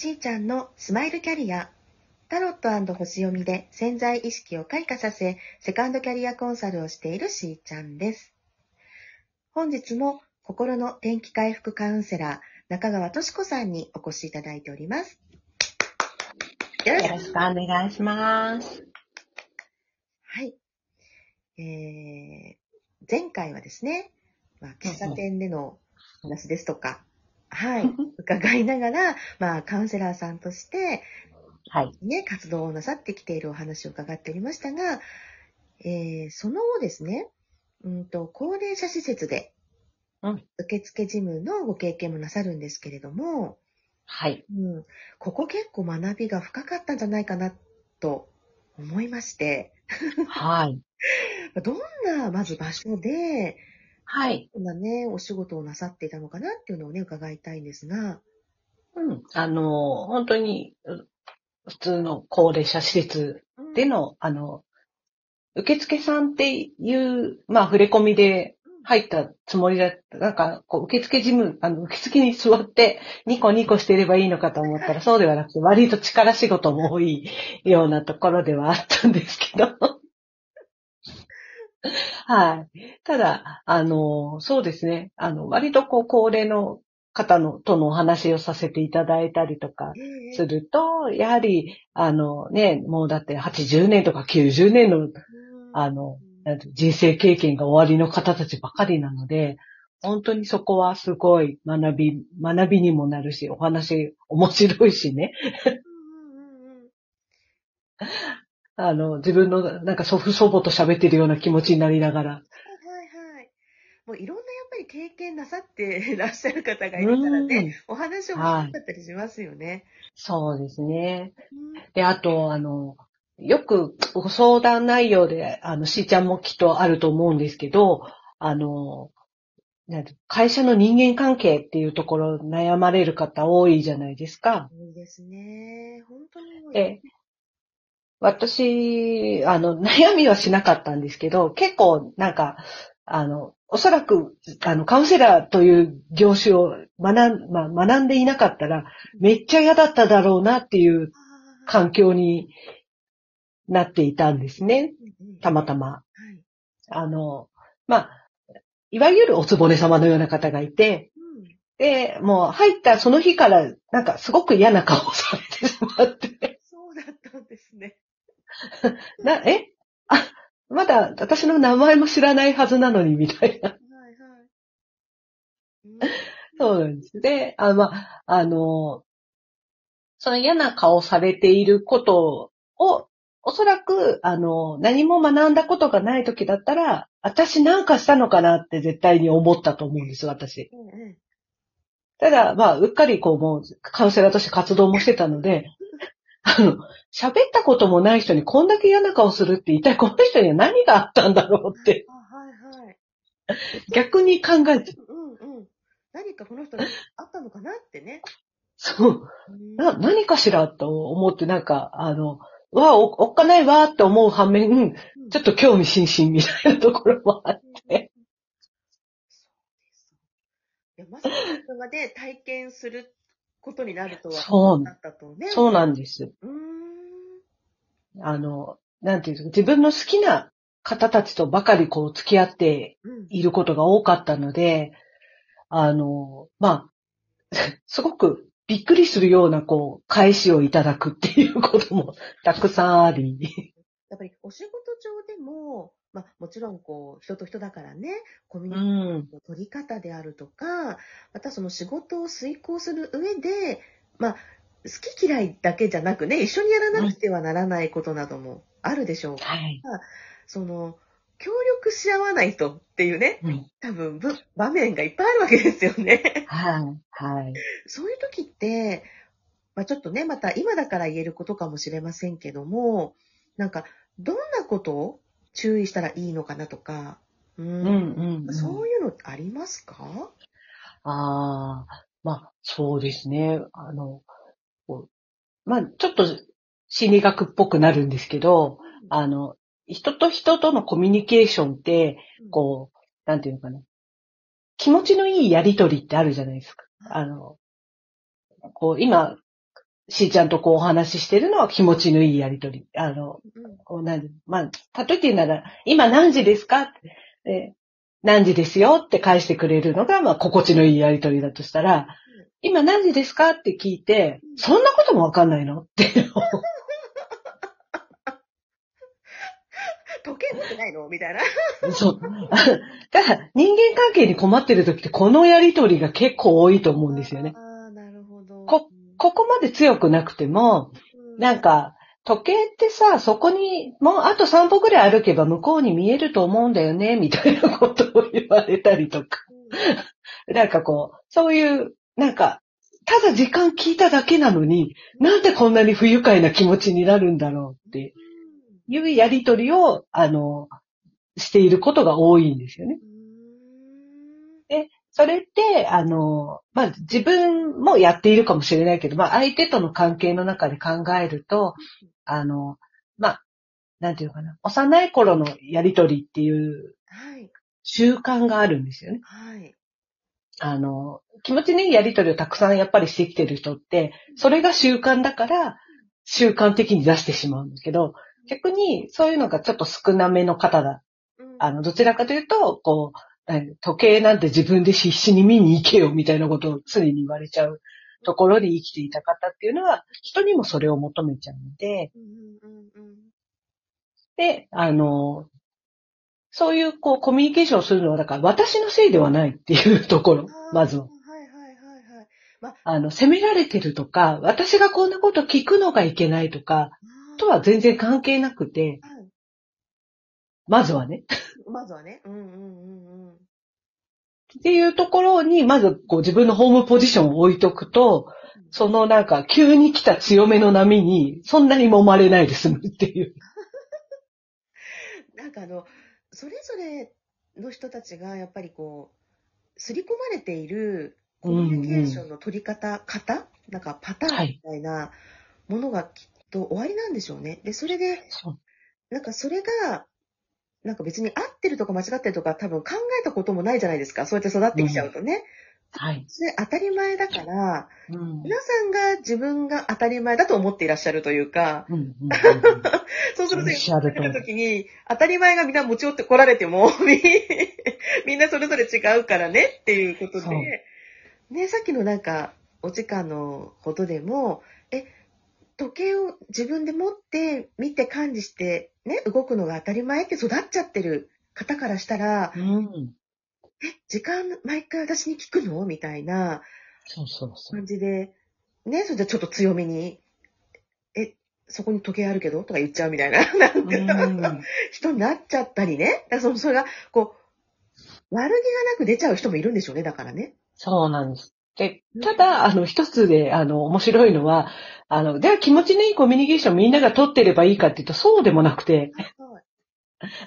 しーちゃんのスマイルキャリア。タロット星読みで潜在意識を開花させ、セカンドキャリアコンサルをしているしーちゃんです。本日も心の天気回復カウンセラー、中川敏子さんにお越しいただいております。よろしくお願いします。はい。えー、前回はですね、まあ、喫茶店での話ですとか、はい、伺いながら、まあ、カウンセラーさんとして、はい。ね、活動をなさってきているお話を伺っておりましたが、えー、その後ですね、うんと、高齢者施設で、うん受付事務のご経験もなさるんですけれども、はい。うん、ここ結構学びが深かったんじゃないかなと思いまして、はい。どんな、まず場所で、はい。どんなね、お仕事をなさっていたのかなっていうのをね、伺いたいんですが、うん。あの、本当に、う普通の高齢者施設での、あの、受付さんっていう、まあ、触れ込みで入ったつもりだった。なんか、こう、受付事務、あの、受付に座って、ニコニコしてればいいのかと思ったら、そうではなくて、割と力仕事も多いようなところではあったんですけど。はい。ただ、あの、そうですね。あの、割とこう、高齢の方の、とのお話をさせていただいたりとかええすると、やはり、あのね、もうだって80年とか90年の、うんあの、人生経験が終わりの方たちばかりなので、本当にそこはすごい学び、学びにもなるし、お話面白いしね。あの、自分のなんか祖父祖母と喋ってるような気持ちになりながら。はいはいはい。もういろんなやっぱり経験なさっていらっしゃる方がいるからね、お話面白かったりしますよね。そうですね。うんで、あと、あの、よくご相談内容で、あの、しーちゃんもきっとあると思うんですけど、あの、会社の人間関係っていうところ悩まれる方多いじゃないですか。多いですね。本当に多い。で、私、あの、悩みはしなかったんですけど、結構なんか、あの、おそらく、あの、カウンセラーという業種を学ん、まあ、学んでいなかったら、めっちゃ嫌だっただろうなっていう環境になっていたんですね。たまたま。はい。あの、まあ、いわゆるおつぼね様のような方がいて、うんで、もう入ったその日から、なんかすごく嫌な顔をされてしまって、そうだったんですね。な、え？あ、まだ私の名前も知らないはずなのに、みたいな。はいはい。うんそうなんです。で、あまあ、あの、その嫌な顔をされていることを、おそらく、あの、何も学んだことがない時だったら、私なんかしたのかなって絶対に思ったと思うんです、私。うんうんただ、まあ、うっかりこう、もう、カウンセラーとして活動もしてたので、あの、喋ったこともない人にこんだけ嫌な顔するって一体 この人には何があったんだろうって、あ、はいはい。逆に考えて、うんうん。何かこの人にあったのかなってね。そう、うんな、何かしらと思って、なんか、あの、わあ、おおっかないわーって思う反面、ちょっと興味津々みたいなところもあって。いや、まさかそこまで体験することになるとはそうだったとね。そうなんです。あの、なんていうんですか、自分の好きな方たちとばかりこう付き合ってうん。いることが多かったので、あの、まあ、すごくびっくりするような、こう、返しをいただくっていうこともたくさんあり。やっぱりお仕事上でも、まあもちろんこう、人と人だからね、コミュうニケーションん。の取り方であるとか、またその仕事を遂行する上で、まあ、好き嫌いだけじゃなくね、一緒にやらなくてはならないことなどもあるでしょうから、はい。その、協力し合わないとっていうね、うん多分ぶ場面がいっぱいあるわけですよね。はい。はい。そういう時って、まあ、ちょっとね、また今だから言えることかもしれませんけども、なんか、どんなことを注意したらいいのかなとか、うんうんうん、うん。そういうのありますか？ああ、まあ、そうですね。あの、まあ、ちょっと心理学っぽくなるんですけど、あの、人と人とのコミュニケーションって、こう、なんていうのかな。気持ちのいいやりとりってあるじゃないですか。あの、こう、今、しーちゃんとこうお話ししてるのは気持ちのいいやりとり。あの、うんこうなんでまあ、例えて言うなら、今何時ですかって、で何時ですよって返してくれるのが、まあ、心地のいいやりとりだとしたら、今何時ですかって聞いて、そんなこともわかんないの？って。時計持ってないの？みたいな。そう。だから、人間関係に困ってる時って、このやりとりが結構多いと思うんですよね。ああ、なるほど。こここまで強くなくても、なん、か、時計ってさ、そこに、もうあと3歩ぐらい歩けば向こうに見えると思うんだよね、みたいなことを言われたりとか。なんかこう、そういう、なんか、ただ時間聞いただけなのに、なんでこんなに不愉快な気持ちになるんだろうっていうやりとりを、あの、していることが多いんですよね。それって、あの、まあ、自分もやっているかもしれないけど、まあ、相手との関係の中で考えると、あの、まあ、なんていうのかな、幼い頃のやりとりっていうはい。習慣があるんですよね。はい。あの、気持ちのいいやりとりをたくさんやっぱりしてきてる人って、それが習慣だから、習慣的に出してしまうんだけど、逆にそういうのがちょっと少なめの方だ。うんあの、どちらかというと、こう、何時計なんて自分で必死に見に行けよみたいなことを常に言われちゃうところで生きていた方っていうのは、人にもそれを求めちゃうので、で、あの、そういう、こう、コミュニケーションをするのは、だから、私のせいではないっていうところ、まずは。はいはいはいはい。まあの、責められてるとか、私がこんなこと聞くのがいけないとか、とは全然関係なくて、はい。まずはね。まずはね。うんうんうんうん。っていうところに、まず、こう、自分のホームポジションを置いとくと、そのなんか、急に来た強めの波に、そんなに揉まれないで済むっていう。なんかあの、それぞれの人たちがやっぱりこう、刷り込まれているコミュニケーションの取り方、型なんかパターンみたいなものがきっと終わりなんでしょうね。で、それで。なんかそれが、なんか別に合ってるとか間違ってるとか多分考えたこともないじゃないですか。そうやって育ってきちゃうとね。はい。それ当たり前だから、うん。皆さんが自分が当たり前だと思っていらっしゃるというか、うんうんうん そうすると、おっしゃる通り出た時に、当たり前がみんな持ち寄って来られても、み みんなそれぞれ違うからねっていうことで、ね、さっきのなんか、お時間のことでも、え、時計を自分で持って、見て管理して、ね、動くのが当たり前って育っちゃってる方からしたら、うん。え、時間毎回私に聞くの？みたいなそうそうそう。感じで、ね、それでちょっと強めに、え、そこに時計あるけど？とか言っちゃうみたいな、なんか、うん人になっちゃったりね。だからそのそれが、こう、悪気がなく出ちゃう人もいるんでしょうね、だからね。そうなんです。で、ただ、あの、一つで、あの、面白いのは、あの、では気持ちのいいコミュニケーションみんなが取ってればいいかっていうと、そうでもなくて、はい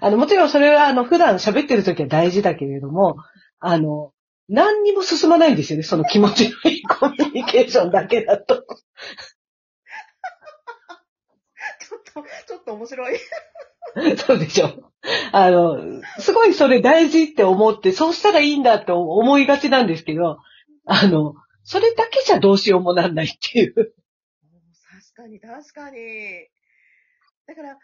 あの、もちろんそれは、あの、普段喋ってる時は大事だけれども、あの、何にも進まないんですよね、その気持ちのいいコミュニケーションだけだと。ちょっと、ちょっと面白い。そうでしょ。あの、すごいそれ大事って思って、そうしたらいいんだって思いがちなんですけど、あの、それだけじゃどうしようもなんないっていう。確かに、確かに。だから、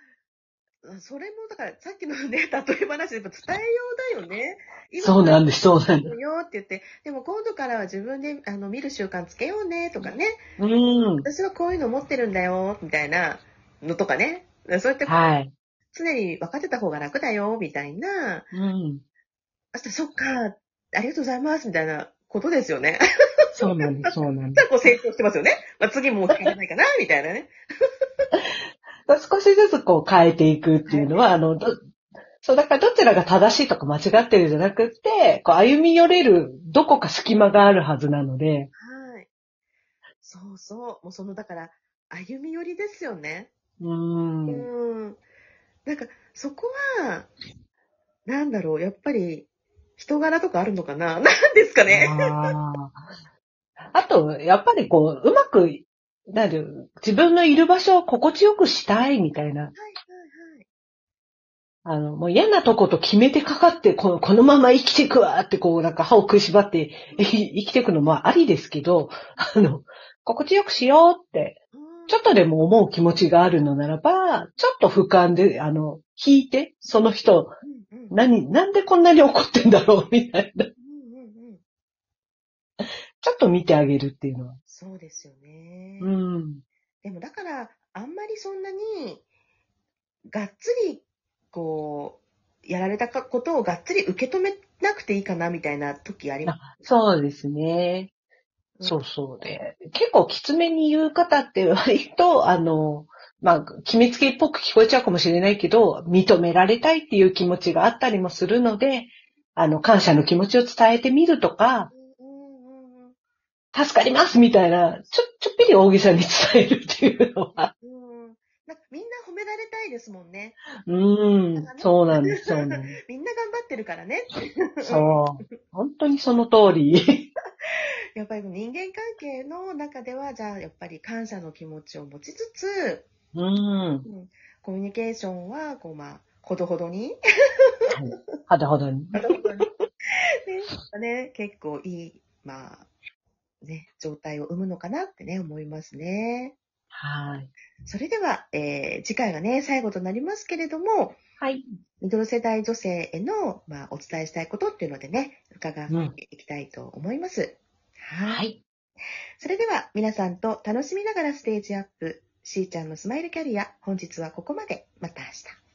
それも、だから、さっきのね、例え話でやっぱ伝えようだよね。そうなんです、そうなんです。よって言って、でも今度からは自分であの見る習慣つけようねとかね、うん。私はこういうの持ってるんだよ、みたいなのとかね、そうやってはい。常に分かってた方が楽だよ、みたいな、うん。あそっか、ありがとうございます、みたいなことですよね。そうなんです、そうなんでじゃあこう成長してますよね。まあ、次もう聞かないかな、みたいなね。す。少しずつこう変えていくっていうのは、あの、どそう、だからどちらが正しいとか間違ってるじゃなくて、こう歩み寄れるどこか隙間があるはずなので、はい。そうそう。もうその、だから、歩み寄りですよね。う。うんん。なんか、そこは、なんだろう、やっぱり、人柄とかあるのかな なんですかね。あと、やっぱりこう、うまく、なんていう自分のいる場所を心地よくしたいみたいな、はいはいはい。あの、もう嫌なとこと決めてかかって、このこのまま生きていくわって、こう、なんか歯を食いしばってい 生きていくのもありですけど、あの、心地よくしようって、ちょっとでも思う気持ちがあるのならば、ちょっと俯瞰で、あの、引いて、その人、何、なんでこんなに怒ってんだろうみたいな。ちょっと見てあげるっていうのは。そうですよね。うん。でもだから、あんまりそんなに、がっつり、こう、やられたことをがっつり受け止めなくていいかなみたいな時あります？そうですね。うんそうそうで。結構きつめに言う方って割と、あの、まあ、決めつけっぽく聞こえちゃうかもしれないけど、認められたいっていう気持ちがあったりもするので、あの、感謝の気持ちを伝えてみるとか、助かりますみたいな、ちょ、ちょっぴり大げさに伝えるっていうのは。うなんかみんな褒められたいですもんね。うーん、そうなんです、そうなんです。みんな頑張ってるからね。そう。本当にその通り。やっぱり人間関係の中では、じゃあやっぱり感謝の気持ちを持ちつつ、うん。コミュニケーションは、こうまあ、ほどほどに、はだほどに。ほどほどにね、ね、結構いい、まあ、ね、状態を生むのかなってね、思いますね。はい。それでは、えー次回がね、最後となりますけれども、はい。ミドル世代女性への、まあ、お伝えしたいことっていうのでね、伺うんっていきたいと思います。はい。はい。それでは、皆さんと楽しみながらステージアップ、しーちゃんのスマイルキャリア、本日はここまで。また明日。